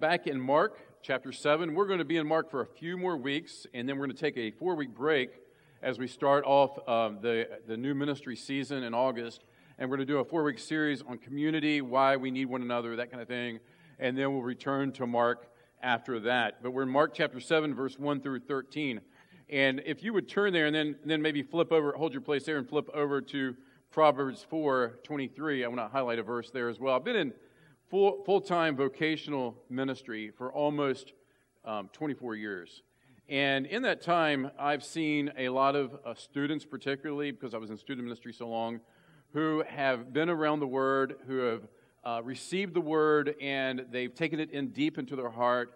back in Mark chapter 7. We're going to be in Mark for a few more weeks, and then we're going to take a four week break as we start off um, the, the new ministry season in August. And we're going to do a four week series on community, why we need one another, that kind of thing. And then we'll return to Mark after that. But we're in Mark chapter 7, verse 1 through 13. And if you would turn there and then, then maybe flip over, hold your place there and flip over to Proverbs 4 23. I want to highlight a verse there as well. I've been in full, full-time vocational ministry for almost um, 24 years. And in that time, I've seen a lot of uh, students, particularly because I was in student ministry so long, who have been around the Word, who have uh, received the Word, and they've taken it in deep into their heart.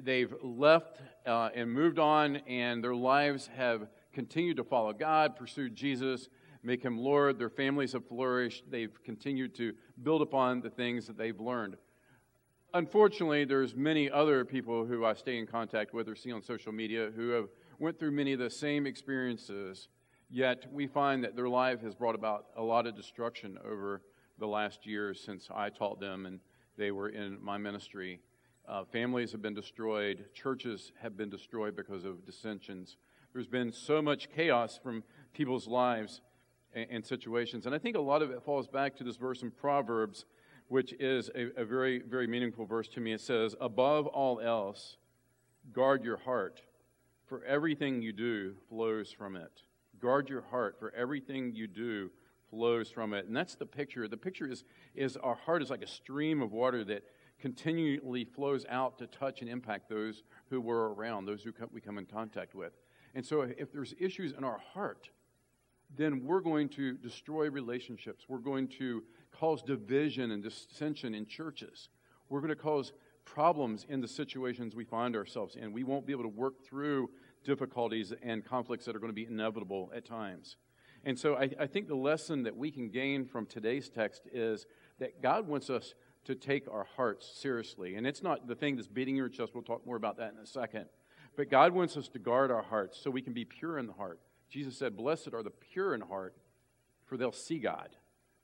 They've left uh, and moved on, and their lives have continued to follow God, pursued Jesus, make him Lord. Their families have flourished. They've continued to build upon the things that they've learned. Unfortunately, there's many other people who I stay in contact with or see on social media who have went through many of the same experiences, yet we find that their life has brought about a lot of destruction over the last years since I taught them and they were in my ministry. Uh, families have been destroyed, churches have been destroyed because of dissensions. There's been so much chaos from people's lives and, situations. And I think a lot of it falls back to this verse in Proverbs, which is a, a very, very meaningful verse to me. It says, Above all else, guard your heart, for everything you do flows from it. Guard your heart, for everything you do flows from it. And that's the picture. The picture is, is our heart is like a stream of water that continually flows out to touch and impact those who we're around, those who we come in contact with. And so if there's issues in our heart, then we're going to destroy relationships. We're going to cause division and dissension in churches. We're going to cause problems in the situations we find ourselves in. We won't be able to work through difficulties and conflicts that are going to be inevitable at times. And so I, I, think the lesson that we can gain from today's text is that God wants us to take our hearts seriously. And it's not the thing that's beating your chest. We'll talk more about that in a second. But God wants us to guard our hearts so we can be pure in the heart. Jesus said, Blessed are the pure in heart, for they'll see God.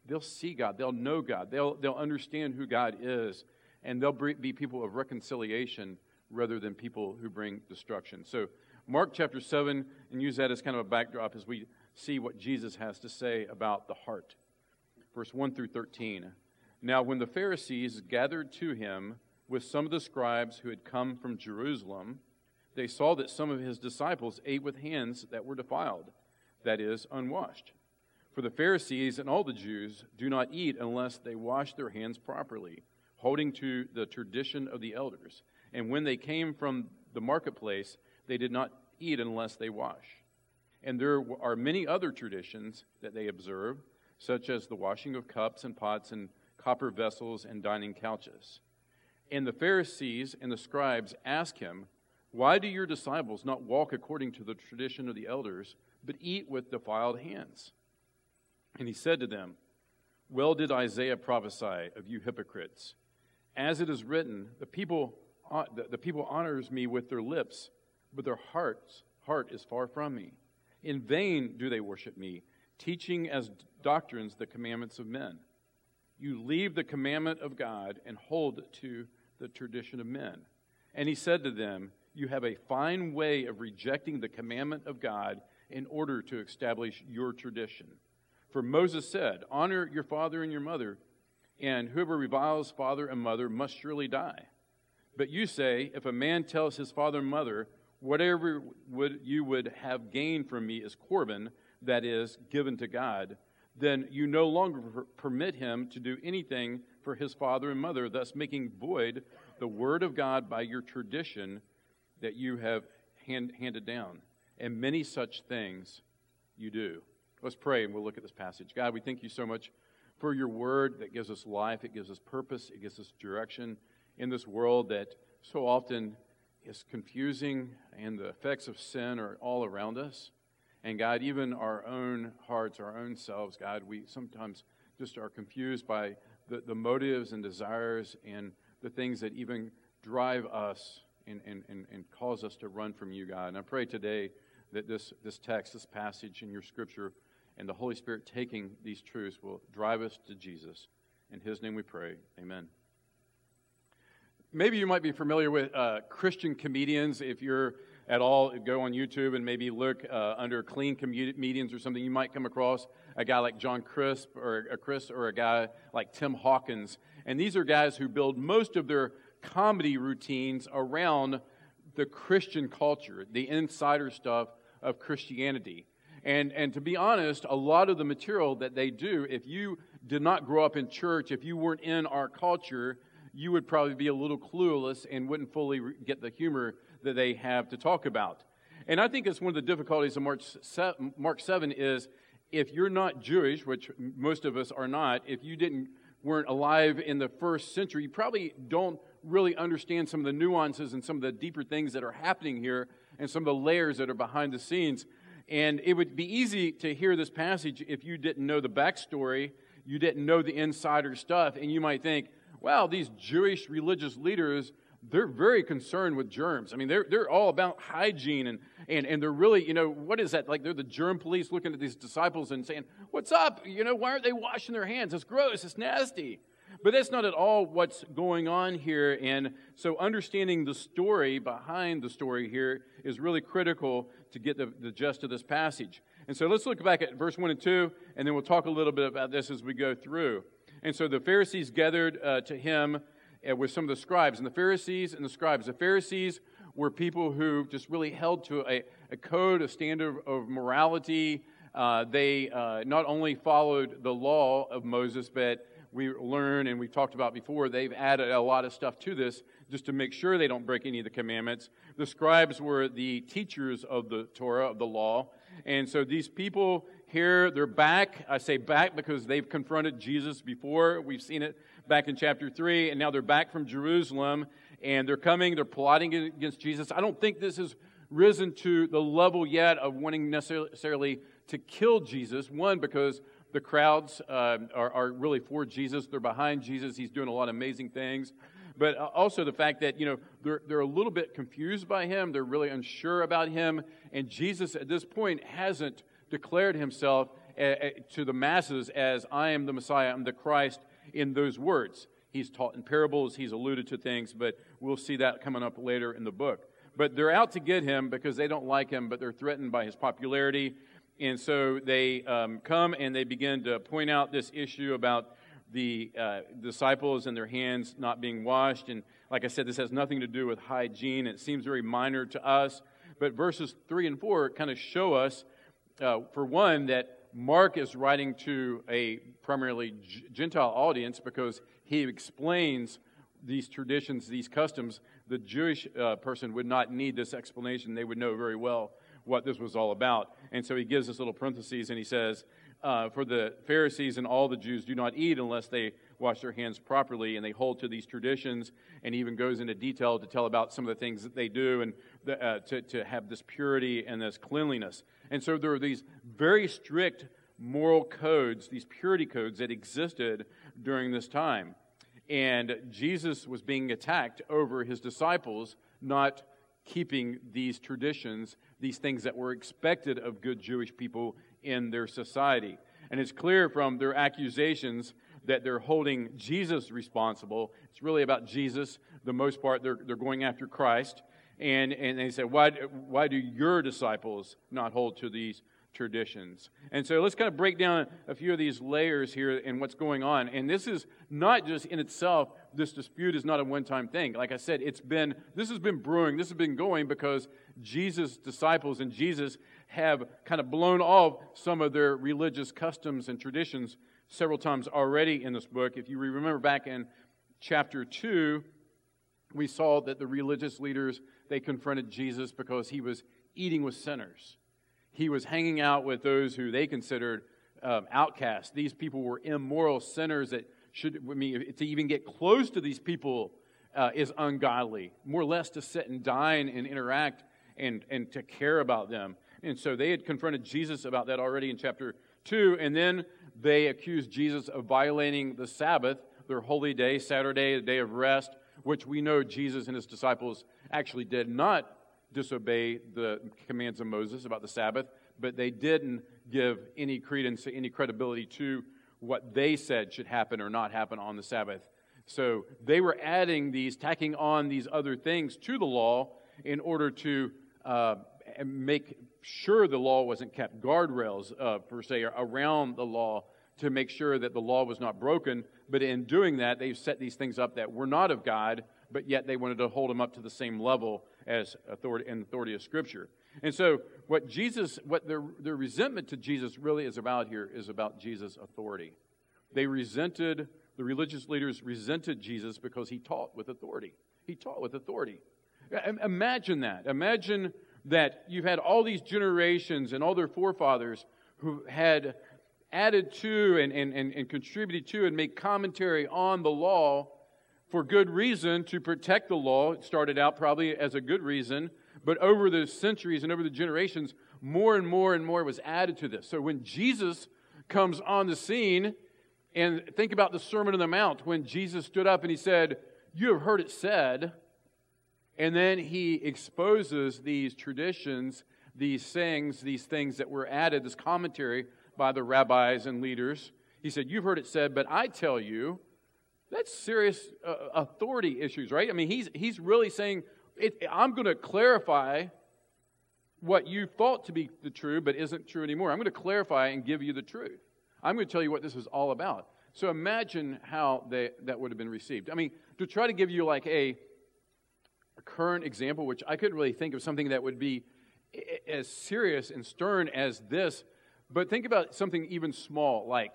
They'll see God. They'll know God. They'll, they'll understand who God is. And they'll be people of reconciliation rather than people who bring destruction. So, Mark chapter 7, and use that as kind of a backdrop as we see what Jesus has to say about the heart. Verse 1 through 13. Now, when the Pharisees gathered to him with some of the scribes who had come from Jerusalem, they saw that some of his disciples ate with hands that were defiled, that is, unwashed. For the Pharisees and all the Jews do not eat unless they wash their hands properly, holding to the tradition of the elders. And when they came from the marketplace, they did not eat unless they wash. And there are many other traditions that they observe, such as the washing of cups and pots and copper vessels and dining couches. And the Pharisees and the scribes ask him, why do your disciples not walk according to the tradition of the elders, but eat with defiled hands? And he said to them, Well did Isaiah prophesy of you hypocrites. As it is written, the people, uh, the people honors me with their lips, but their hearts, heart is far from me. In vain do they worship me, teaching as doctrines the commandments of men. You leave the commandment of God and hold to the tradition of men. And he said to them, you have a fine way of rejecting the commandment of God in order to establish your tradition. For Moses said, Honor your father and your mother, and whoever reviles father and mother must surely die. But you say, If a man tells his father and mother, Whatever would, you would have gained from me is Corban, that is, given to God, then you no longer permit him to do anything for his father and mother, thus making void the word of God by your tradition that you have hand, handed down, and many such things you do. Let's pray and we'll look at this passage. God, we thank you so much for your word that gives us life, it gives us purpose, it gives us direction in this world that so often is confusing and the effects of sin are all around us. And God, even our own hearts, our own selves, God, we sometimes just are confused by the, the motives and desires and the things that even drive us and, and, and, and cause us to run from you, God. And I pray today that this, this text, this passage in your scripture, and the Holy Spirit taking these truths will drive us to Jesus. In his name we pray. Amen. maybe you might be familiar with uh, Christian comedians. If you're at all, go on YouTube and maybe look uh, under clean comedians or something. You might come across a guy like John Crist or a Chris or a guy like Tim Hawkins. And these are guys who build most of their comedy routines around the Christian culture, the insider stuff of Christianity. And, and to be honest, a lot of the material that they do, if you did not grow up in church, if you weren't in our culture, you would probably be a little clueless and wouldn't fully get the humor that they have to talk about. And I think it's one of the difficulties of Mark 7, Mark 7 is if you're not Jewish, which most of us are not, if you didn't weren't alive in the first century, you probably don't really understand some of the nuances and some of the deeper things that are happening here and some of the layers that are behind the scenes. And it would be easy to hear this passage if you didn't know the backstory, you didn't know the insider stuff, and you might think, well, these Jewish religious leaders, they're very concerned with germs. I mean, they're, they're all about hygiene, and, and, and they're really, you know, what is that? Like they're the germ police looking at these disciples and saying, What's up? You know, why aren't they washing their hands? It's gross, it's nasty. But that's not at all what's going on here. And so understanding the story behind the story here is really critical to get the, the gist of this passage. And so let's look back at verse 1 and 2, and then we'll talk a little bit about this as we go through. And so the Pharisees gathered uh, to him uh, with some of the scribes. And the Pharisees and the scribes, the Pharisees were people who just really held to a, a code, a standard of morality. Uh, they uh, not only followed the law of Moses, but we learn and we've talked about before, they've added a lot of stuff to this just to make sure they don't break any of the commandments. The scribes were the teachers of the Torah, of the law. And so these people here, they're back. I say back because they've confronted Jesus before. We've seen it back in chapter 3, and now they're back from Jerusalem, and they're coming, they're plotting against Jesus. I don't think this has risen to the level yet of wanting necessarily to kill Jesus. One, because the crowds uh, are, are really for Jesus, they're behind Jesus, he's doing a lot of amazing things but uh, also the fact that, you know, they're, they're a little bit confused by him. They're really unsure about him. And Jesus, at this point, hasn't declared himself uh, uh, to the masses as I am the Messiah, I'm the Christ in those words. He's taught in parables, he's alluded to things, but we'll see that coming up later in the book. But they're out to get him because they don't like him, but they're threatened by his popularity. And so they um, come and they begin to point out this issue about the uh, disciples and their hands not being washed. And like I said, this has nothing to do with hygiene. It seems very minor to us. But verses 3 and 4 kind of show us uh, for one, that Mark is writing to a primarily Gentile audience because he explains these traditions, these customs. The Jewish uh, person would not need this explanation. They would know very well what this was all about. And so he gives this little parentheses and he says, uh, For the Pharisees and all the Jews do not eat unless they wash their hands properly, and they hold to these traditions, and even goes into detail to tell about some of the things that they do and the, uh, to, to have this purity and this cleanliness. And so there are these very strict moral codes, these purity codes that existed during this time. And Jesus was being attacked over his disciples not keeping these traditions, these things that were expected of good Jewish people in their society. And it's clear from their accusations that they're holding Jesus responsible. It's really about Jesus. The most part, they're, they're going after Christ. And, and they say, why, why do your disciples not hold to these traditions? And so let's kind of break down a few of these layers here and what's going on. And this is not just in itself, this dispute is not a one time thing. Like I said, it's been, this has been brewing, this has been going because Jesus' disciples and Jesus have kind of blown off some of their religious customs and traditions several times already in this book. If you remember back in chapter 2, we saw that the religious leaders they confronted Jesus because he was eating with sinners. He was hanging out with those who they considered um, outcasts. These people were immoral sinners that should, I mean, to even get close to these people uh, is ungodly. More or less to sit and dine and interact and, and to care about them. And so they had confronted Jesus about that already in chapter 2. And then they accused Jesus of violating the Sabbath, their holy day, Saturday, the day of rest, which we know Jesus and his disciples actually did not disobey the commands of Moses about the Sabbath, but they didn't give any credence, any credibility to what they said should happen or not happen on the Sabbath. So they were adding these, tacking on these other things to the law in order to uh, make sure the law wasn't kept, guardrails, uh, per se, around the law to make sure that the law was not broken. But in doing that, they've set these things up that were not of God, but yet they wanted to hold them up to the same level as authority and authority of Scripture. And so, what Jesus, what their, their resentment to Jesus really is about here is about Jesus' authority. They resented, the religious leaders resented Jesus because he taught with authority. He taught with authority. Imagine that. Imagine that you've had all these generations and all their forefathers who had added to and, and, and, and contributed to and made commentary on the law for good reason to protect the law. It started out probably as a good reason, but over the centuries and over the generations, more and more and more was added to this. So when Jesus comes on the scene, and think about the Sermon on the Mount when Jesus stood up and he said, You have heard it said. And then he exposes these traditions, these sayings, these things that were added, this commentary by the rabbis and leaders. He said, You've heard it said, but I tell you, that's serious uh, authority issues, right? I mean, he's, he's really saying, I'm going to clarify what you thought to be the truth, but isn't true anymore. I'm going to clarify and give you the truth. I'm going to tell you what this is all about. So imagine how they, that would have been received. I mean, to try to give you like a, a current example, which I couldn't really think of something that would be as serious and stern as this, but think about something even small, like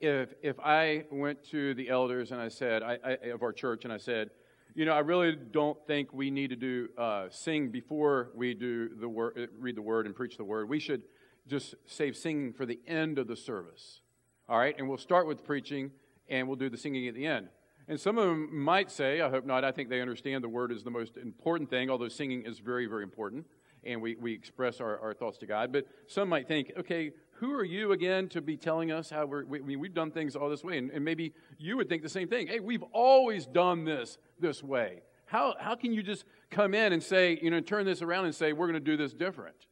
if, if I went to the elders and I said, I, I, of our church, and I said, you know, I really don't think we need to do uh, sing before we do the word, read the word and preach the word. We should just save singing for the end of the service. All right, and we'll start with preaching and we'll do the singing at the end. And some of them might say, I hope not, I think they understand the word is the most important thing, although singing is very, very important, and we, we express our, our thoughts to God. But some might think, okay, who are you again to be telling us how we're, we, we've done things all this way? And, and maybe you would think the same thing. Hey, we've always done this this way. How, how can you just come in and say, you know, turn this around and say, we're going to do this different?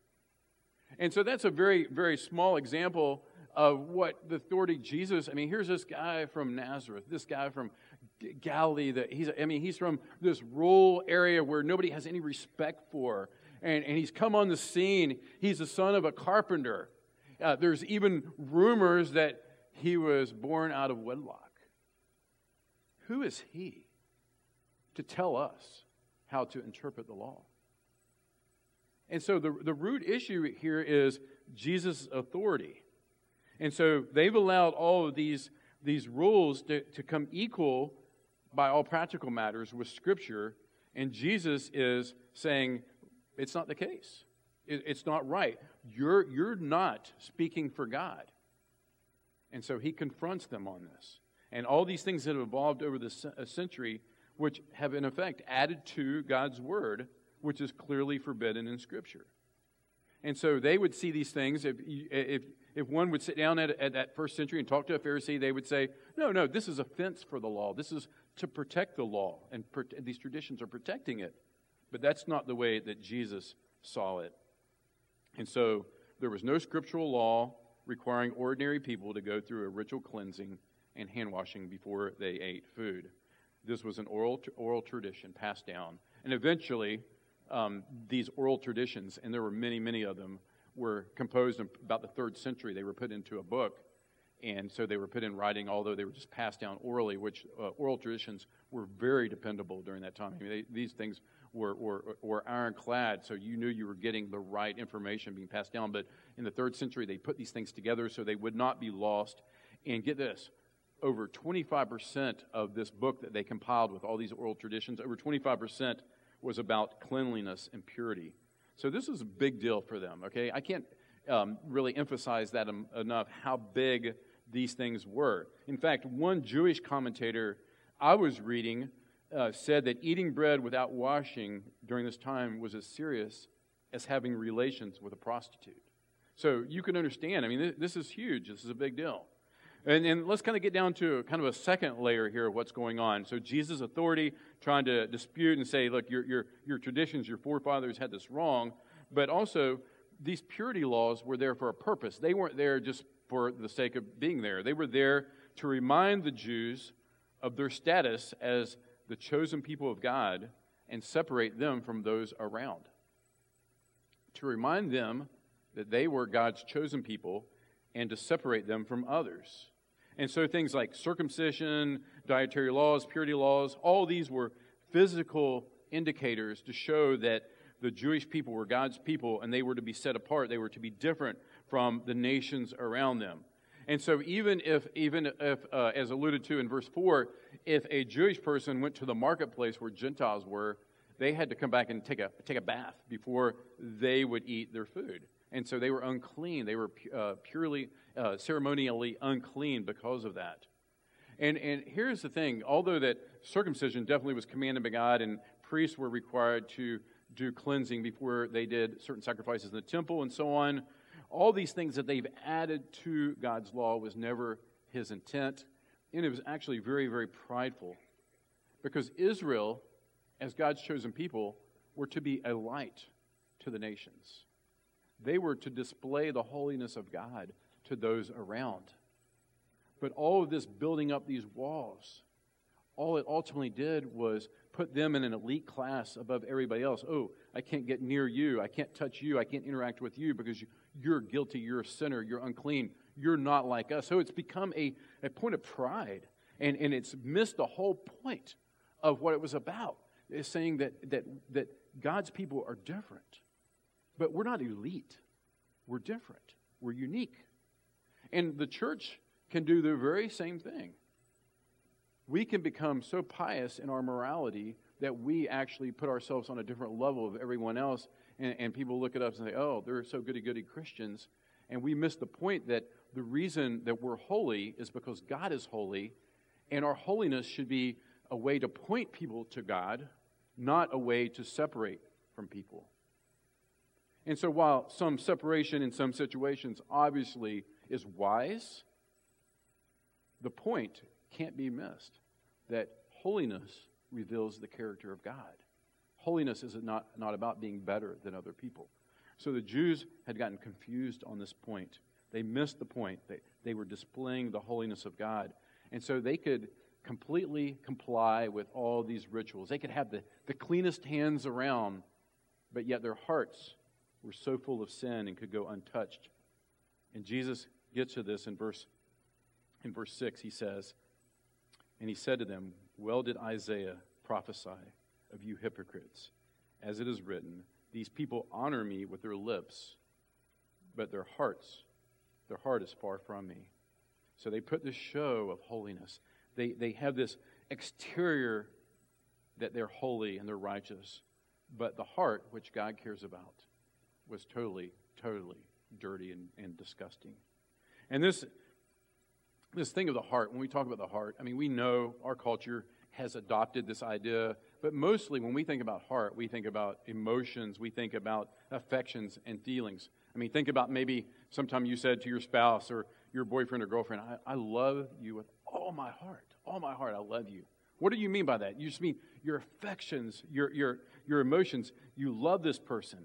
And so that's a very, very small example of what the authority Jesus, I mean, here's this guy from Nazareth, this guy from Galilee that he's, I mean, he's from this rural area where nobody has any respect for. And, and he's come on the scene. He's the son of a carpenter. Uh, there's even rumors that he was born out of wedlock. Who is he to tell us how to interpret the law? And so the, the root issue here is Jesus' authority. And so they've allowed all of these, these rules to, to come equal by all practical matters with Scripture. And Jesus is saying it's not the case. It, it's not right. You're, you're not speaking for God. And so he confronts them on this. And all these things that have evolved over the uh, century, which have in effect added to God's word, which is clearly forbidden in Scripture. And so they would see these things. If, uh, if, if one would sit down at, at that first century and talk to a Pharisee, they would say, No, no, this is offense for the law. This is to protect the law, and these traditions are protecting it. But that's not the way that Jesus saw it. And so there was no scriptural law requiring ordinary people to go through a ritual cleansing and hand washing before they ate food. This was an oral, oral tradition passed down. And eventually, um, these oral traditions, and there were many, many of them, were composed in about the third century. They were put into a book, and so they were put in writing, although they were just passed down orally, which uh, oral traditions were very dependable during that time. I mean, they, these things were, were, were ironclad, so you knew you were getting the right information being passed down. But in the third century, they put these things together so they would not be lost. And get this over 25% of this book that they compiled with all these oral traditions, over 25% was about cleanliness and purity. So this was a big deal for them, okay? I can't um, really emphasize that em- enough how big these things were. In fact, one Jewish commentator I was reading uh, said that eating bread without washing during this time was as serious as having relations with a prostitute. So you can understand, I mean, th- this is huge. This is a big deal. And, and let's kind of get down to kind of a second layer here of what's going on. So Jesus' authority trying to dispute and say, look, your, your, your traditions, your forefathers had this wrong. But also, these purity laws were there for a purpose. They weren't there just for the sake of being there. They were there to remind the Jews of their status as the chosen people of God and separate them from those around. To remind them that they were God's chosen people and to separate them from others. And so things like circumcision, dietary laws, purity laws, all these were physical indicators to show that the Jewish people were God's people and they were to be set apart. They were to be different from the nations around them. And so, even if, even if, uh, as alluded to in verse 4, if a Jewish person went to the marketplace where Gentiles were, they had to come back and take a, take a bath before they would eat their food. And so they were unclean. They were uh, purely, uh, ceremonially unclean because of that. And, and here's the thing although that circumcision definitely was commanded by God and priests were required to do cleansing before they did certain sacrifices in the temple and so on, all these things that they've added to God's law was never his intent. And it was actually very, very prideful. Because Israel, as God's chosen people, were to be a light to the nations. They were to display the holiness of God to those around. But all of this building up these walls, all it ultimately did was put them in an elite class above everybody else. Oh, I can't get near you. I can't touch you. I can't interact with you because you're guilty. You're a sinner. You're unclean. You're not like us. So it's become a, a point of pride. And, and it's missed the whole point of what it was about. Is saying that, that, that God's people are different. But we're not elite. We're different. We're unique. And the church can do the very same thing. We can become so pious in our morality that we actually put ourselves on a different level of everyone else, and, and people look at us and say, oh, they're so goody goody Christians. And we miss the point that the reason that we're holy is because God is holy, and our holiness should be a way to point people to God, not a way to separate from people. And so, while some separation in some situations obviously is wise, the point can't be missed that holiness reveals the character of God. Holiness is not, not about being better than other people. So the Jews had gotten confused on this point. They missed the point. They, they were displaying the holiness of God. And so they could completely comply with all these rituals. They could have the, the cleanest hands around, but yet their hearts were so full of sin and could go untouched. And Jesus gets to this in verse in verse 6 he says, and he said to them, Well did Isaiah prophesy of you hypocrites, as it is written, These people honor me with their lips, but their hearts, their heart is far from me. So they put this show of holiness. They, they have this exterior that they're holy and they're righteous, but the heart, which God cares about, was totally, totally dirty and, and disgusting. And this this thing of the heart, when we talk about the heart, I mean, we know our culture has adopted this idea, but mostly when we think about heart, we think about emotions, we think about affections and feelings. I mean, think about maybe sometime you said to your spouse or your boyfriend or girlfriend, I, I love you with all my heart. All my heart, I love you. What do you mean by that? You just mean your affections, your, your, your emotions. You love this person.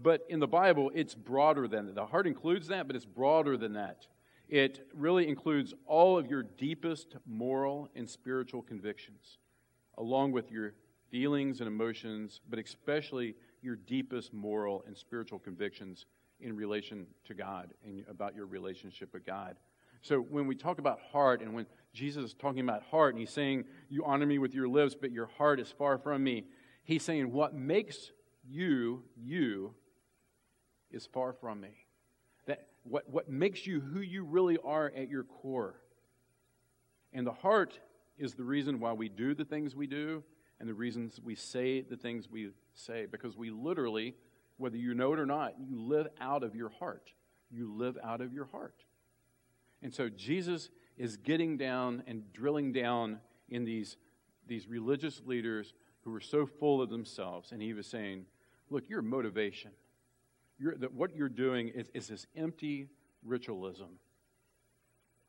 But in the Bible, it's broader than that. The heart includes that, but it's broader than that. It really includes all of your deepest moral and spiritual convictions, along with your feelings and emotions, but especially your deepest moral and spiritual convictions in relation to God and about your relationship with God. So when we talk about heart, and when Jesus is talking about heart, and he's saying, You honor me with your lips, but your heart is far from me, he's saying, What makes you, you, is far from me what, what makes you who you really are at your core. And the heart is the reason why we do the things we do and the reasons we say the things we say. Because we literally, whether you know it or not, you live out of your heart. You live out of your heart. And so Jesus is getting down and drilling down in these, these religious leaders who were so full of themselves. And he was saying, Look, your motivation you're, that what you're doing is, is this empty ritualism.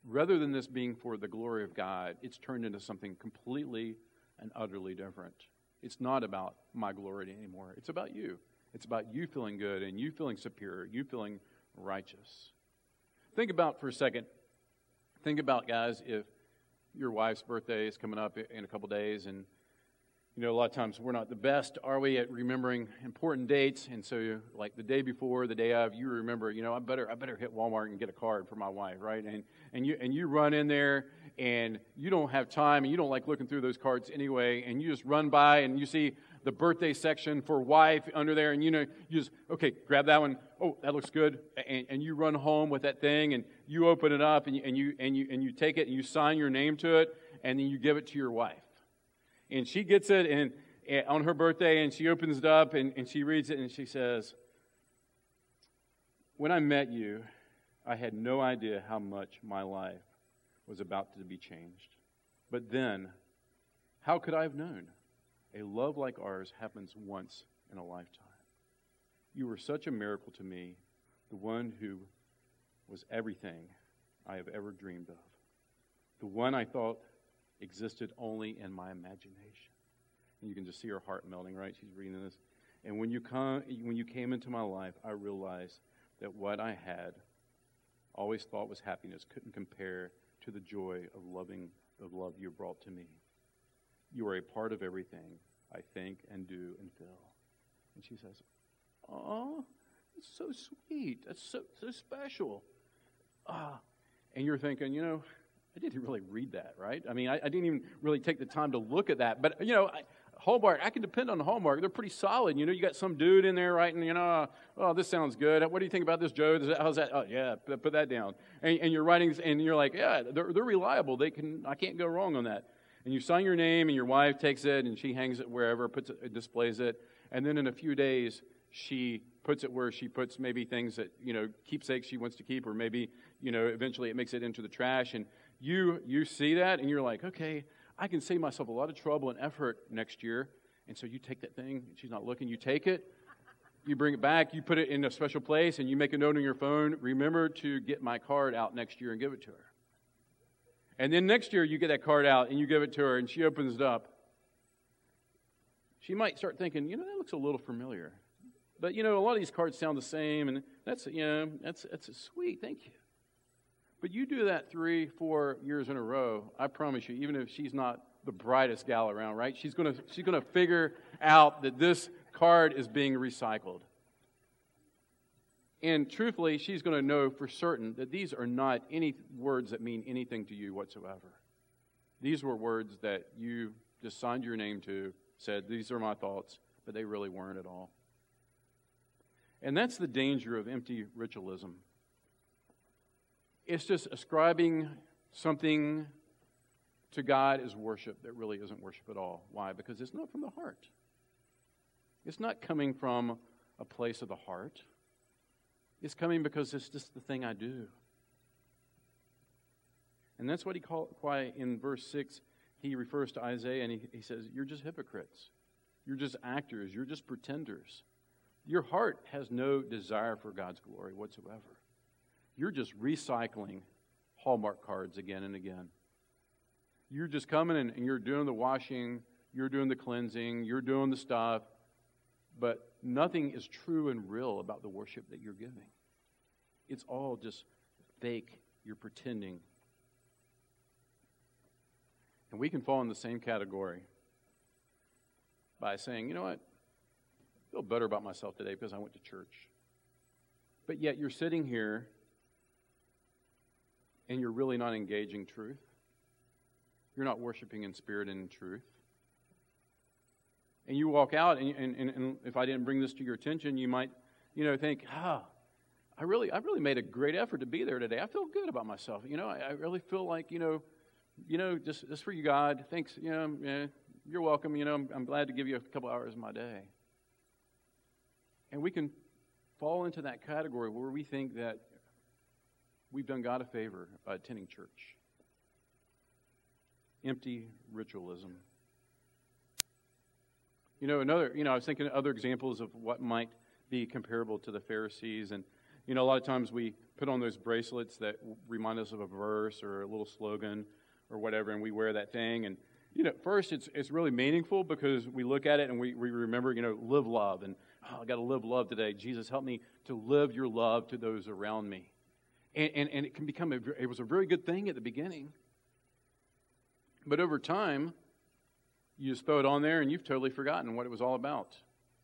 Rather than this being for the glory of God, it's turned into something completely and utterly different. It's not about my glory anymore. It's about you. It's about you feeling good and you feeling superior, you feeling righteous. Think about for a second. Think about, guys, if your wife's birthday is coming up in a couple days, and you know, a lot of times we're not the best, are we, at remembering important dates? And so, like the day before, the day of, you remember, you know, I better, I better hit Walmart and get a card for my wife, right? And and you and you run in there, and you don't have time, and you don't like looking through those cards anyway, and you just run by and you see the birthday section for wife under there, and you know, you just okay, grab that one. Oh, that looks good, and, and you run home with that thing, and you open it up, and you, and you and you and you take it, and you sign your name to it, and then you give it to your wife and she gets it and, and on her birthday and she opens it up and, and she reads it and she says, When I met you, I had no idea how much my life was about to be changed. But then, how could I have known? A love like ours happens once in a lifetime. You were such a miracle to me, the one who was everything I have ever dreamed of, the one I thought existed only in my imagination. And you can just see her heart melting, right? She's reading this. And when you, come, when you came into my life, I realized that what I had always thought was happiness couldn't compare to the joy of loving the love you brought to me. You are a part of everything I think and do and feel. And she says, Oh, that's so sweet. That's so, so special. Ah. And you're thinking, you know, I didn't really read that, right? I mean, I, I didn't even really take the time to look at that. But, you know, I, Hallmark, I can depend on the Hallmark. They're pretty solid. You know, you got some dude in there writing, you know, oh, this sounds good. What do you think about this, Joe? How's that? Oh, yeah, put that down. And, and you're writing, and you're like, yeah, they're, they're reliable. They can, I can't go wrong on that. And you sign your name, and your wife takes it, and she hangs it wherever, puts it, displays it. And then in a few days, she puts it where she puts maybe things that, you know, keepsakes she wants to keep, or maybe, you know, eventually it makes it into the trash. And you, you see that and you're like, okay, I can save myself a lot of trouble and effort next year. And so you take that thing, she's not looking, you take it, you bring it back, you put it in a special place, and you make a note on your phone remember to get my card out next year and give it to her. And then next year, you get that card out and you give it to her, and she opens it up. She might start thinking, you know, that looks a little familiar. But, you know, a lot of these cards sound the same, and that's, you know, that's, that's sweet, thank you. But you do that three, four years in a row, I promise you, even if she's not the brightest gal around, right? She's going to she's to figure out that this card is being recycled. And truthfully, she's going to know for certain that these are not any words that mean anything to you whatsoever. These were words that you just signed your name to, said, These are my thoughts, but they really weren't at all. And that's the danger of empty ritualism. It's just ascribing something to God as worship that really isn't worship at all. Why? Because it's not from the heart. It's not coming from a place of the heart. It's coming because it's just the thing I do. And that's what he called why in verse 6 he refers to Isaiah and he, he says, You're just hypocrites. You're just actors. You're just pretenders. Your heart has no desire for God's glory whatsoever. You're just recycling Hallmark cards again and again. You're just coming and, you're doing the washing, you're doing the cleansing, you're doing the stuff, but nothing is true and real about the worship that you're giving. It's all just fake. You're pretending. And we can fall in the same category by saying, you know what? I feel better about myself today because I went to church. But yet you're sitting here and you're really not engaging truth. You're not worshiping in spirit and in truth. And you walk out, and, and, and if I didn't bring this to your attention, you might, you know, think, ah, I really, I really made a great effort to be there today. I feel good about myself. You know, I, I really feel like, you know, you know, just, just for you, God. Thanks. You know, yeah, you're welcome. You know, I'm, I'm glad to give you a couple hours of my day. And we can fall into that category where we think that we've done God a favor by attending church. Empty ritualism. You know, another, you know, I was thinking other examples of what might be comparable to the Pharisees. And, you know, a lot of times we put on those bracelets that remind us of a verse or a little slogan or whatever, and we wear that thing. And, you know, first it's, it's really meaningful because we look at it and we, we remember, you know, live love. And, oh, I got to live love today. Jesus, help me to live your love to those around me. And, and, and it can become, a, it was a very good thing at the beginning. But over time, you just throw it on there and you've totally forgotten what it was all about.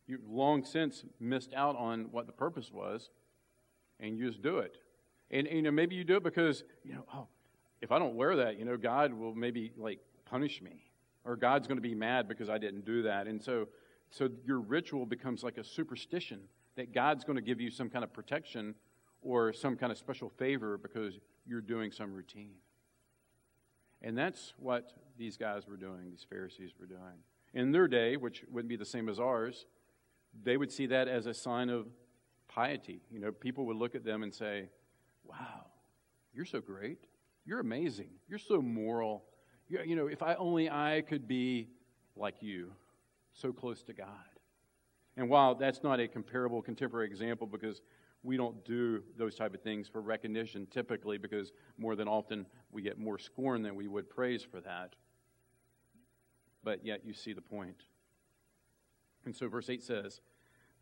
You've long since missed out on what the purpose was, and you just do it. And, and you know, maybe you do it because, you know, oh, if I don't wear that, you know, God will maybe like punish me. Or God's going to be mad because I didn't do that. And so so your ritual becomes like a superstition that God's going to give you some kind of protection or some kind of special favor because you're doing some routine. And that's what these guys were doing, these Pharisees were doing. In their day, which wouldn't be the same as ours, they would see that as a sign of piety. You know, people would look at them and say, Wow, you're so great. You're amazing. You're so moral. You're, you know, if I only I could be like you, so close to God. And while that's not a comparable contemporary example because we don't do those type of things for recognition typically because more than often we get more scorn than we would praise for that. But yet you see the point. And so verse 8 says,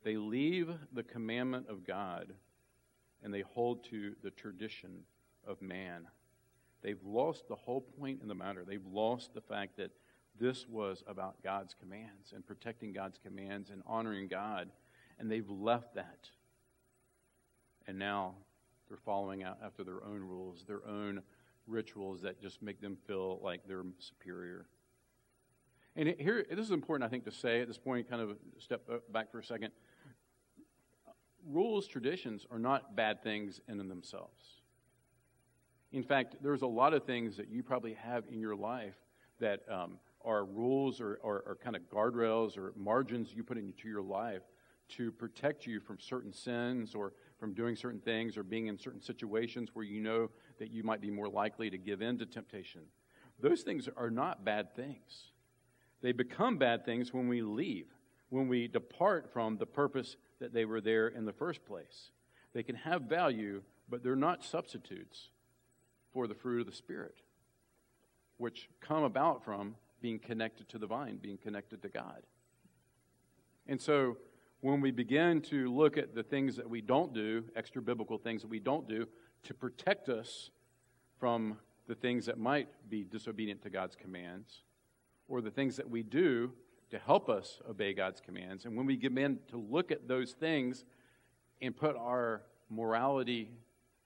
They leave the commandment of God and they hold to the tradition of man. They've lost the whole point in the matter. They've lost the fact that this was about God's commands and protecting God's commands and honoring God. And they've left that and now they're following out after their own rules, their own rituals that just make them feel like they're superior. And here, this is important, I think, to say at this point, kind of step back for a second. Rules, traditions are not bad things in and themselves. In fact, there's a lot of things that you probably have in your life that um, are rules or, or, or kind of guardrails or margins you put into your life to protect you from certain sins or from doing certain things or being in certain situations where you know that you might be more likely to give in to temptation. Those things are not bad things. They become bad things when we leave, when we depart from the purpose that they were there in the first place. They can have value, but they're not substitutes for the fruit of the Spirit, which come about from being connected to the vine, being connected to God. And so when we begin to look at the things that we don't do, extra biblical things that we don't do, to protect us from the things that might be disobedient to God's commands, or the things that we do to help us obey God's commands, and when we begin to look at those things and put our morality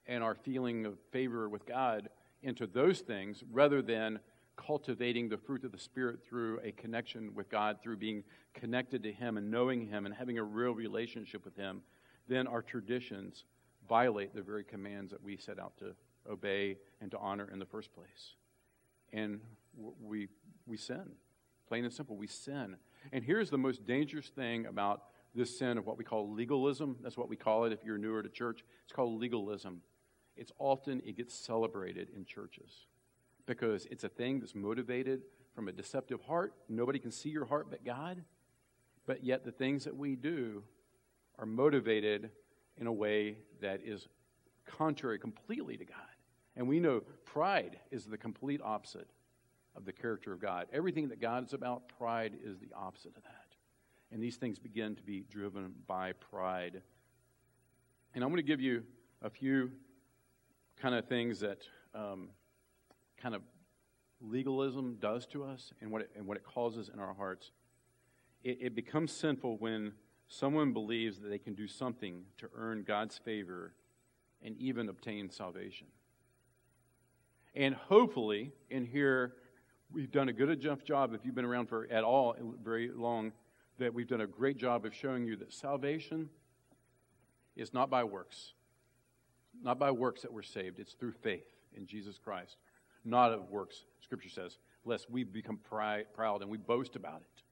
and our feeling of favor with God into those things rather than cultivating the fruit of the Spirit through a connection with God, through being connected to Him and knowing Him and having a real relationship with Him, then our traditions violate the very commands that we set out to obey and to honor in the first place. And we, we sin. Plain and simple, we sin. And here's the most dangerous thing about this sin of what we call legalism. That's what we call it if you're newer to church. It's called legalism. It's often, it gets celebrated in churches because it's a thing that's motivated from a deceptive heart. Nobody can see your heart but God. But yet, the things that we do are motivated in a way that is contrary completely to God. And we know pride is the complete opposite of the character of God. Everything that God is about, pride is the opposite of that. And these things begin to be driven by pride. And I'm going to give you a few kind of things that um, kind of legalism does to us and what it, and what it causes in our hearts. It, it becomes sinful when someone believes that they can do something to earn God's favor and even obtain salvation. And hopefully, in here, we've done a good enough job, if you've been around for at all very long, that we've done a great job of showing you that salvation is not by works. Not by works that we're saved, it's through faith in Jesus Christ not of works, Scripture says, lest we become proud and we boast about it.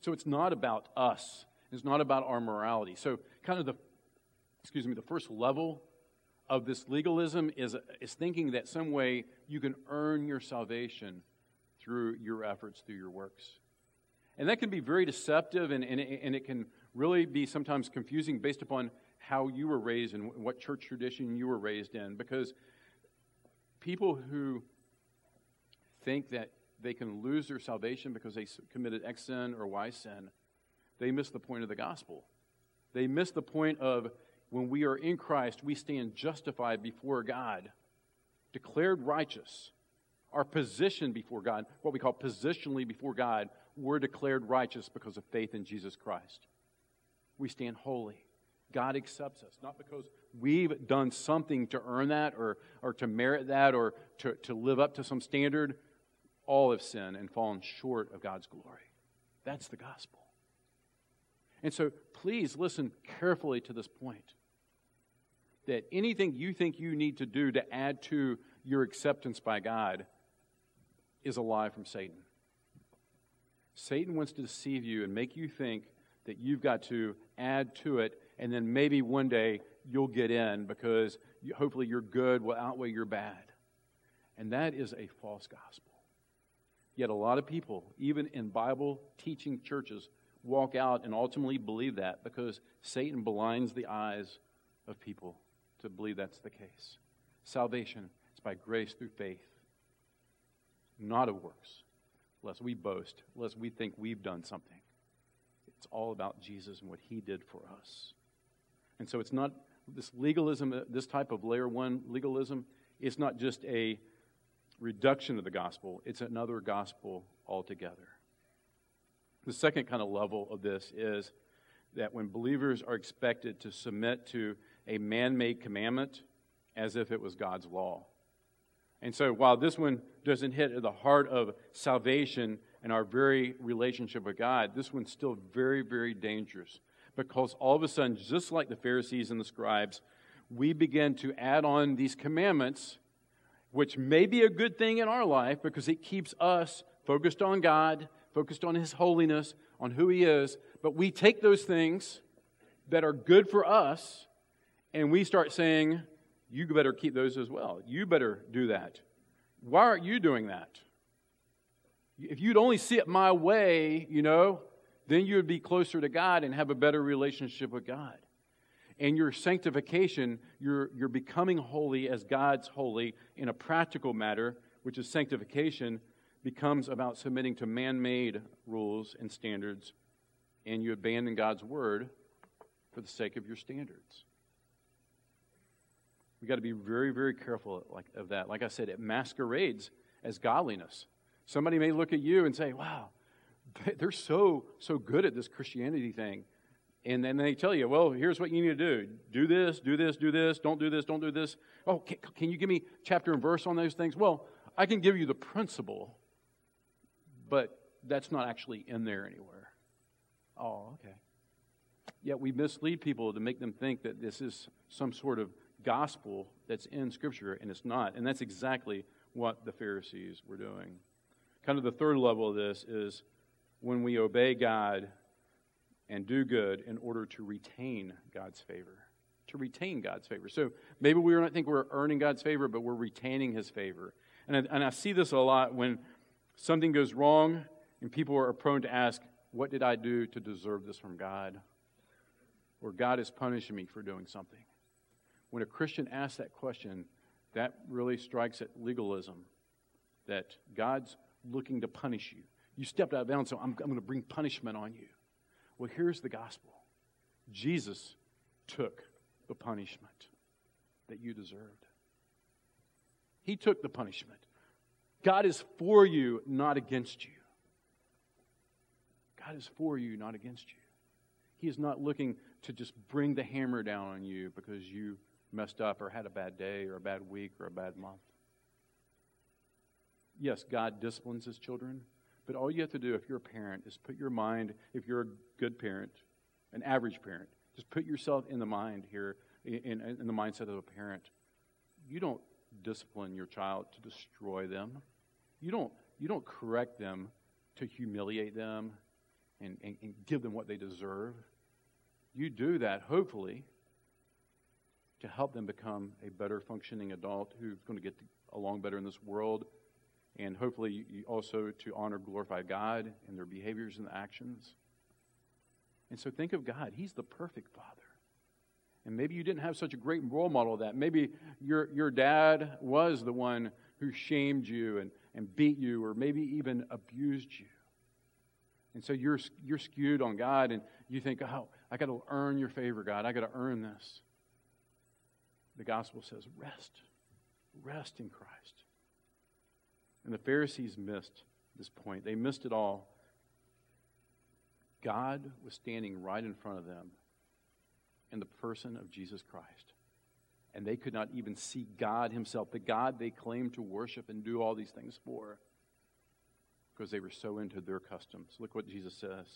So it's not about us. It's not about our morality. So, kind of the, excuse me, the first level of this legalism is, is thinking that some way you can earn your salvation through your efforts, through your works. And that can be very deceptive and, and, and it can really be sometimes confusing based upon how you were raised and what church tradition you were raised in. Because people who think that they can lose their salvation because they committed X sin or Y sin, they miss the point of the gospel. They miss the point of when we are in Christ, we stand justified before God, declared righteous, our position before God, what we call positionally before God, we're declared righteous because of faith in Jesus Christ. We stand holy. God accepts us, not because we've done something to earn that or, or to merit that or to, to live up to some standard. All have sinned and fallen short of God's glory. That's the gospel. And so please listen carefully to this point that anything you think you need to do to add to your acceptance by God is a lie from Satan. Satan wants to deceive you and make you think that you've got to add to it, and then maybe one day you'll get in because hopefully your good will outweigh your bad. And that is a false gospel. Yet a lot of people, even in Bible teaching churches, walk out and ultimately believe that because Satan blinds the eyes of people to believe that's the case. Salvation is by grace through faith, not of works, lest we boast, lest we think we've done something. It's all about Jesus and what he did for us. And so it's not this legalism, this type of layer one legalism, it's not just a reduction of the gospel, it's another gospel altogether. The second kind of level of this is that when believers are expected to submit to a man made commandment as if it was God's law. And so, while this one doesn't hit at the heart of salvation and our very relationship with God, this one's still very, very dangerous because all of a sudden, just like the Pharisees and the scribes, we begin to add on these commandments, which may be a good thing in our life because it keeps us focused on God, focused on His holiness, on who He is. But we take those things that are good for us and we start saying, You better keep those as well. You better do that. Why aren't you doing that? If you'd only see it my way, you know, then you would be closer to God and have a better relationship with God. And your sanctification, you're, you're becoming holy as God's holy in a practical matter, which is sanctification, becomes about submitting to man made rules and standards, and you abandon God's word for the sake of your standards. We've got to be very, very careful of that. Like I said, it masquerades as godliness. Somebody may look at you and say, wow, they're so, so good at this Christianity thing. And then they tell you, well, here's what you need to do do this, do this, do this, don't do this, don't do this. Oh, can, can you give me chapter and verse on those things? Well, I can give you the principle, but that's not actually in there anywhere. Oh, okay. Yet we mislead people to make them think that this is some sort of gospel that's in Scripture, and it's not. And that's exactly what the Pharisees were doing. Kind of the third level of this is when we obey God and do good in order to retain God's favor. To retain God's favor. So maybe we don't think we're earning God's favor, but we're retaining His favor. And I, and I see this a lot when something goes wrong and people are prone to ask, What did I do to deserve this from God? Or God is punishing me for doing something when a Christian asks that question, that really strikes at legalism that God's looking to punish you. You stepped out of bounds, so I'm, I'm going to bring punishment on you. Well, here's the gospel Jesus took the punishment that you deserved. He took the punishment. God is for you, not against you. God is for you, not against you. He is not looking to just bring the hammer down on you because you messed up or had a bad day or a bad week or a bad month. Yes, God disciplines his children, but all you have to do if you're a parent is put your mind, if you're a good parent, an average parent, just put yourself in the mind here, in, in the mindset of a parent. You don't discipline your child to destroy them. You don't, you don't correct them to humiliate them and, and, and give them what they deserve. You do that, hopefully, to help them become a better functioning adult who's going to get along better in this world, and hopefully also to honor, glorify God in their behaviors and actions. And so think of God. He's the perfect Father. And maybe you didn't have such a great role model of that. Maybe your, your dad was the one who shamed you and, and beat you or maybe even abused you. And so you're, you're skewed on God and you think, oh, I got to earn your favor, God. I got to earn this the gospel says rest. Rest in Christ. And the Pharisees missed this point. They missed it all. God was standing right in front of them in the person of Jesus Christ. And they could not even see God Himself, the God they claimed to worship and do all these things for, because they were so into their customs. Look what Jesus says.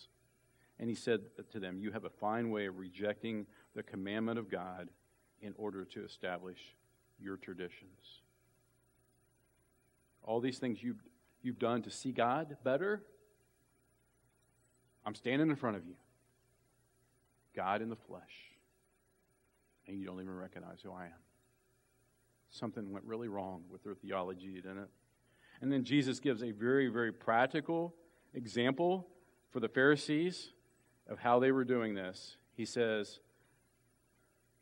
And He said to them, You have a fine way of rejecting the commandment of God in order to establish your traditions. All these things you've, you've done to see God better, I'm standing in front of you. God in the flesh and you don't even recognize who I am. Something went really wrong with their theology, didn't it? And then Jesus gives a very, very practical example for the Pharisees of how they were doing this. He says,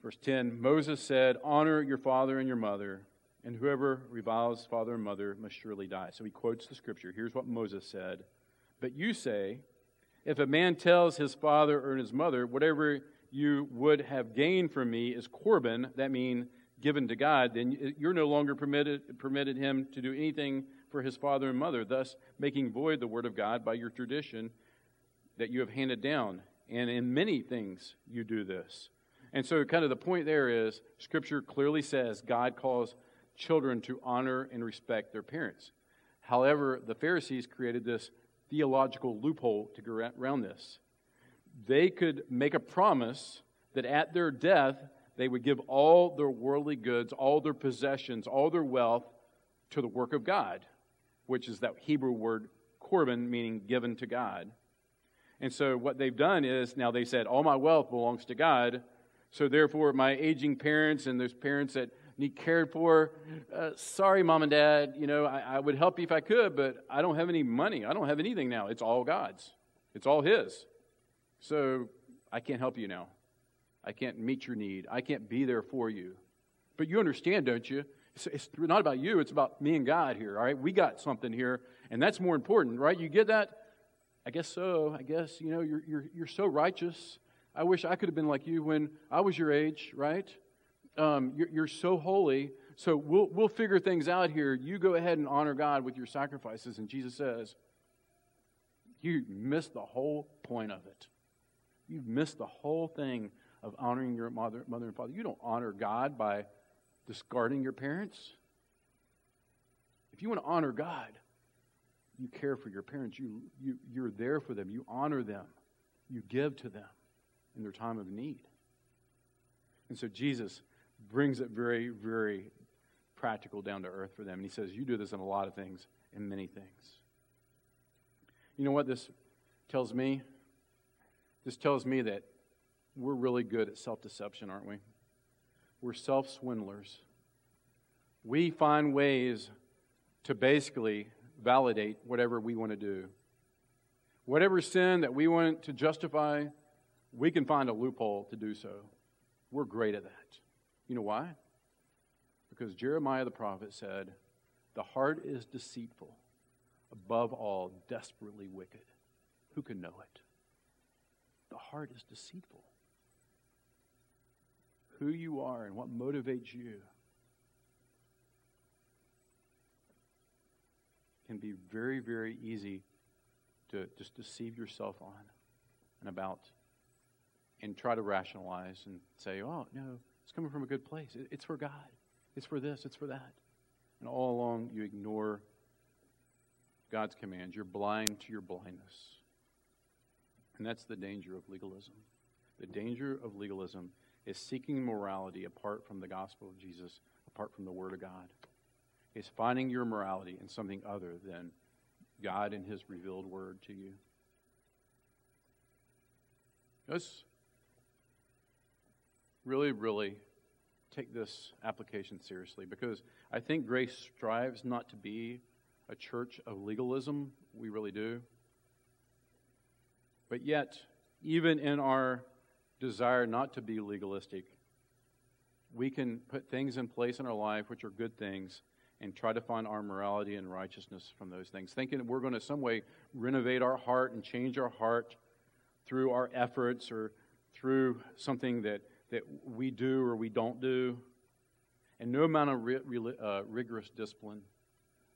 verse 10 Moses said, Honor your father and your mother, and whoever reviles father and mother must surely die. So he quotes the scripture. Here's what Moses said But you say, if a man tells his father or his mother, whatever you would have gained from me is Corban, that means given to God, then you're no longer permitted, permitted him to do anything for his father and mother, thus making void the word of God by your tradition that you have handed down. And in many things you do this. And so, kind of the point there is Scripture clearly says God calls children to honor and respect their parents. However, the Pharisees created this theological loophole to go around this they could make a promise that at their death, they would give all their worldly goods, all their possessions, all their wealth to the work of God, which is that Hebrew word korban, meaning given to God. And so what they've done is now they said, All my wealth belongs to God. So therefore, my aging parents and those parents that need cared for, uh, sorry, mom and dad, you know, I, I would help you if I could, but I don't have any money. I don't have anything now. It's all God's, it's all His. So I can't help you now. I can't meet your need. I can't be there for you. But you understand, don't you? It's, it's, not about you, it's about me and God here, all right? We got something here, and that's more important, right? You get that? I guess so. I guess, you know, you're, you're, you're so righteous. I wish I could have been like you when I was your age, right? Um, you're, you're so holy. So we'll, we'll figure things out here. You go ahead and honor God with your sacrifices. And Jesus says, You missed the whole point of it. You've missed the whole thing of honoring your mother, mother and father. You don't honor God by discarding your parents. If you want to honor God, you care for your parents. You, you, you're there for them. You honor them. You give to them in their time of need. And so Jesus brings it very, very practical down to earth for them. And he says, You do this in a lot of things, in many things. You know what this tells me? This tells me that we're really good at self deception, aren't we? We're self swindlers. We find ways to basically validate whatever we want to do. Whatever sin that we want to justify, we can find a loophole to do so. We're great at that. You know why? Because Jeremiah the prophet said, The heart is deceitful, above all, desperately wicked. Who can know it? The heart is deceitful. Who you are and what motivates you can be very, very easy to just deceive yourself on and about and try to rationalize and say, oh, no, it's coming from a good place. It's for God. It's for this. It's for that. And all along, you ignore God's commands. You're blind to your blindness. And that's the danger of legalism. The danger of legalism is seeking morality apart from the gospel of Jesus, apart from the Word of God. It's finding your morality in something other than God and His revealed Word to you. Let's really, really take this application seriously because I think grace strives not to be a church of legalism. We really do. But yet, even in our desire not to be legalistic, we can put things in place in our life which are good things and try to find our morality and righteousness from those things, thinking we're going to some way renovate our heart and change our heart through our efforts or through something that, that we do or we don't do. And no amount of ri- uh, rigorous discipline,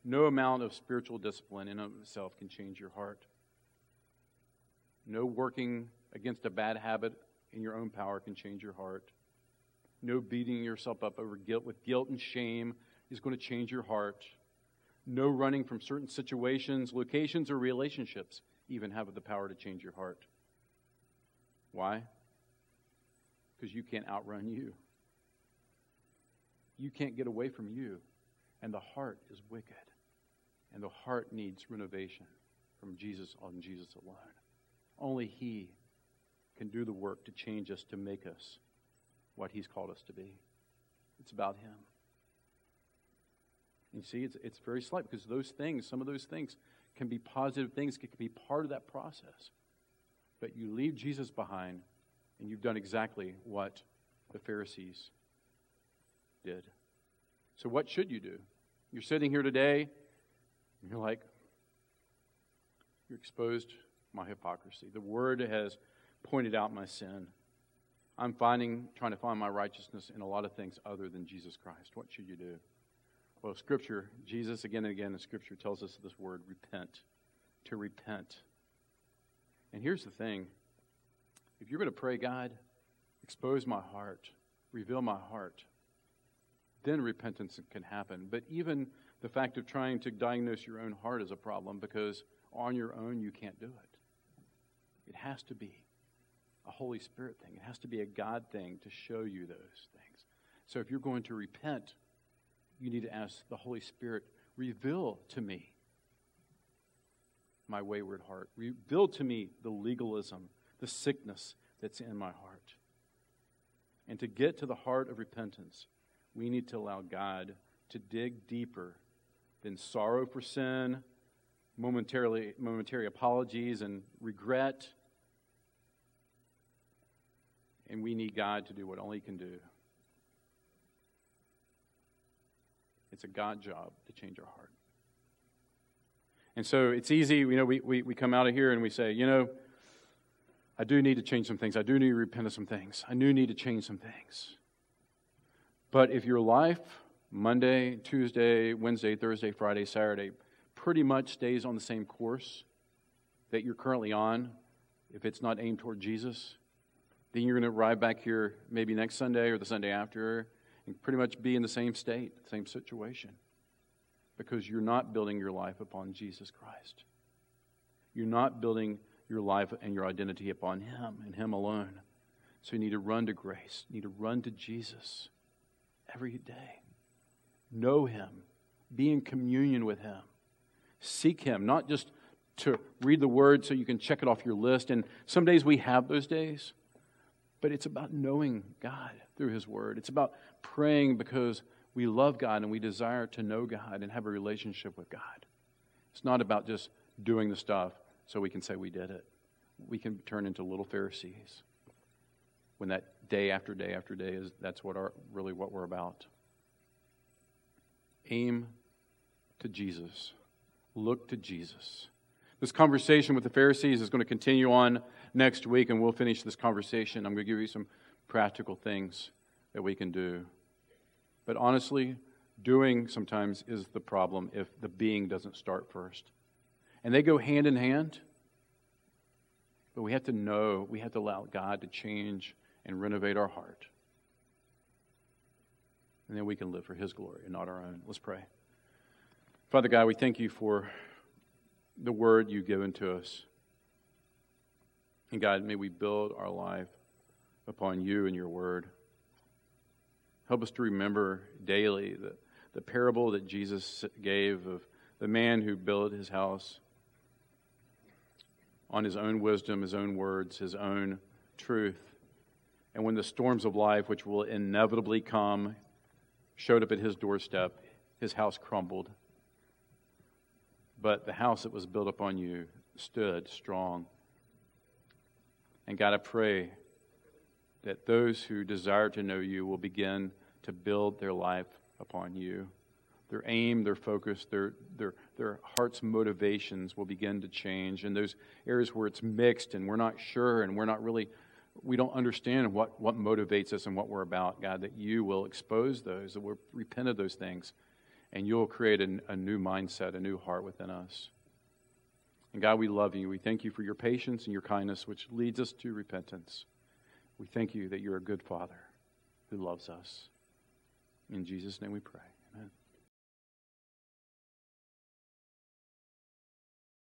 No amount of spiritual discipline in itself can change your heart. No working against a bad habit in your own power can change your heart. No beating yourself up over guilt with guilt and shame is going to change your heart. No running from certain situations, locations, or relationships even have the power to change your heart. Why? Because you can't outrun you. You can't get away from you. And the heart is wicked. And the heart needs renovation from Jesus on Jesus alone. Only He can do the work to change us, to make us what He's called us to be. It's about Him. You see, it's, it's very slight because those things, some of those things, can be positive things, can be part of that process. But you leave Jesus behind, and you've done exactly what the Pharisees did. So, what should you do? You're sitting here today, and you're like, you're exposed my hypocrisy. The Word has pointed out my sin. I'm finding, trying to find my righteousness in a lot of things other than Jesus Christ. What should you do? Well, Scripture, Jesus again and again in Scripture tells us this word, repent. To repent. And here's the thing if you're going to pray, God, expose my heart, reveal my heart, then repentance can happen. But even the fact of trying to diagnose your own heart is a problem because on your own you can't do it. It has to be a Holy Spirit thing, it has to be a God thing to show you those things. So if you're going to repent, you need to ask the Holy Spirit, reveal to me my wayward heart. Reveal to me the legalism, the sickness that's in my heart. And to get to the heart of repentance, we need to allow God to dig deeper than sorrow for sin, momentarily, momentary apologies, and regret. And we need God to do what only He can do. It's a God job to change our heart. And so it's easy, you know, we, we, we come out of here and we say, you know, I do need to change some things. I do need to repent of some things. I do need to change some things. But if your life, Monday, Tuesday, Wednesday, Thursday, Friday, Saturday, pretty much stays on the same course that you're currently on, if it's not aimed toward Jesus, then you're going to arrive back here maybe next Sunday or the Sunday after and pretty much be in the same state, same situation because you're not building your life upon Jesus Christ. You're not building your life and your identity upon Him and Him alone. So you need to run to grace. You need to run to Jesus every day. Know Him. Be in communion with Him. Seek Him, not just to read the Word so you can check it off your list. And some days we have those days, but it's about knowing God through His Word. It's about praying because we love God and we desire to know God and have a relationship with God. It's not about just doing the stuff so we can say we did it. We can turn into little Pharisees when that day after day after day is that's what our really what we're about. Aim to Jesus. Look to Jesus. This conversation with the Pharisees is going to continue on next week, and we'll finish this conversation. I'm going to give you some practical things that we can do. But honestly, doing sometimes is the problem if the being doesn't start first. And they go hand in hand. But we have to know, we have to allow God to change and renovate our heart. And then we can live for His glory and not our own. Let's pray. Father God, we thank you for the word you've given to us. And God, may we build our life upon you and your word. Help us to remember daily the, the parable that Jesus gave of the man who built his house on his own wisdom, his own words, his own truth. And when the storms of life, which will inevitably come, showed up at his doorstep, his house crumbled. But the house that was built upon you stood strong. And God, I pray that those who desire to know you will begin to build their life upon you. Their aim, their focus, their, their, their heart's motivations will begin to change. And those areas where it's mixed and we're not sure and we're not really, we don't understand what, what motivates us and what we're about, God, that you will expose those, that we'll repent of those things, and you'll create a, a new mindset, a new heart within us. And God, we love you. We thank you for your patience and your kindness, which leads us to repentance. We thank you that you're a good Father who loves us. In Jesus' name we pray.